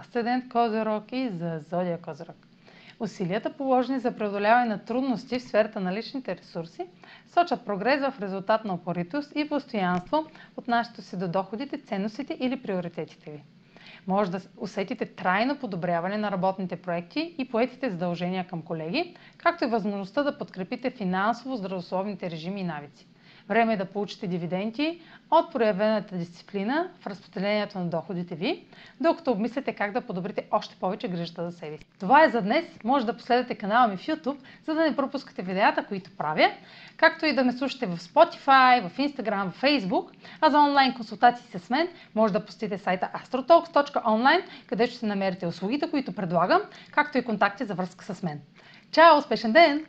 Асцендент Козирог и за Зодия Козирог. Усилията, положени за преодоляване на трудности в сферата на личните ресурси, сочат прогрес в резултат на упоритост и постоянство, отнасящо се до доходите, ценностите или приоритетите ви. Може да усетите трайно подобряване на работните проекти и поетите задължения към колеги, както и възможността да подкрепите финансово здравословните режими и навици. Време е да получите дивиденти от проявената дисциплина в разпределението на доходите ви, докато обмислите как да подобрите още повече грижата за себе си. Това е за днес. Може да последвате канала ми в YouTube, за да не пропускате видеята, които правя, както и да ме слушате в Spotify, в Instagram, в Facebook. А за онлайн консултации с мен може да посетите сайта astrotalks.online, където ще намерите услугите, които предлагам, както и контакти за връзка с мен. Чао! Успешен ден!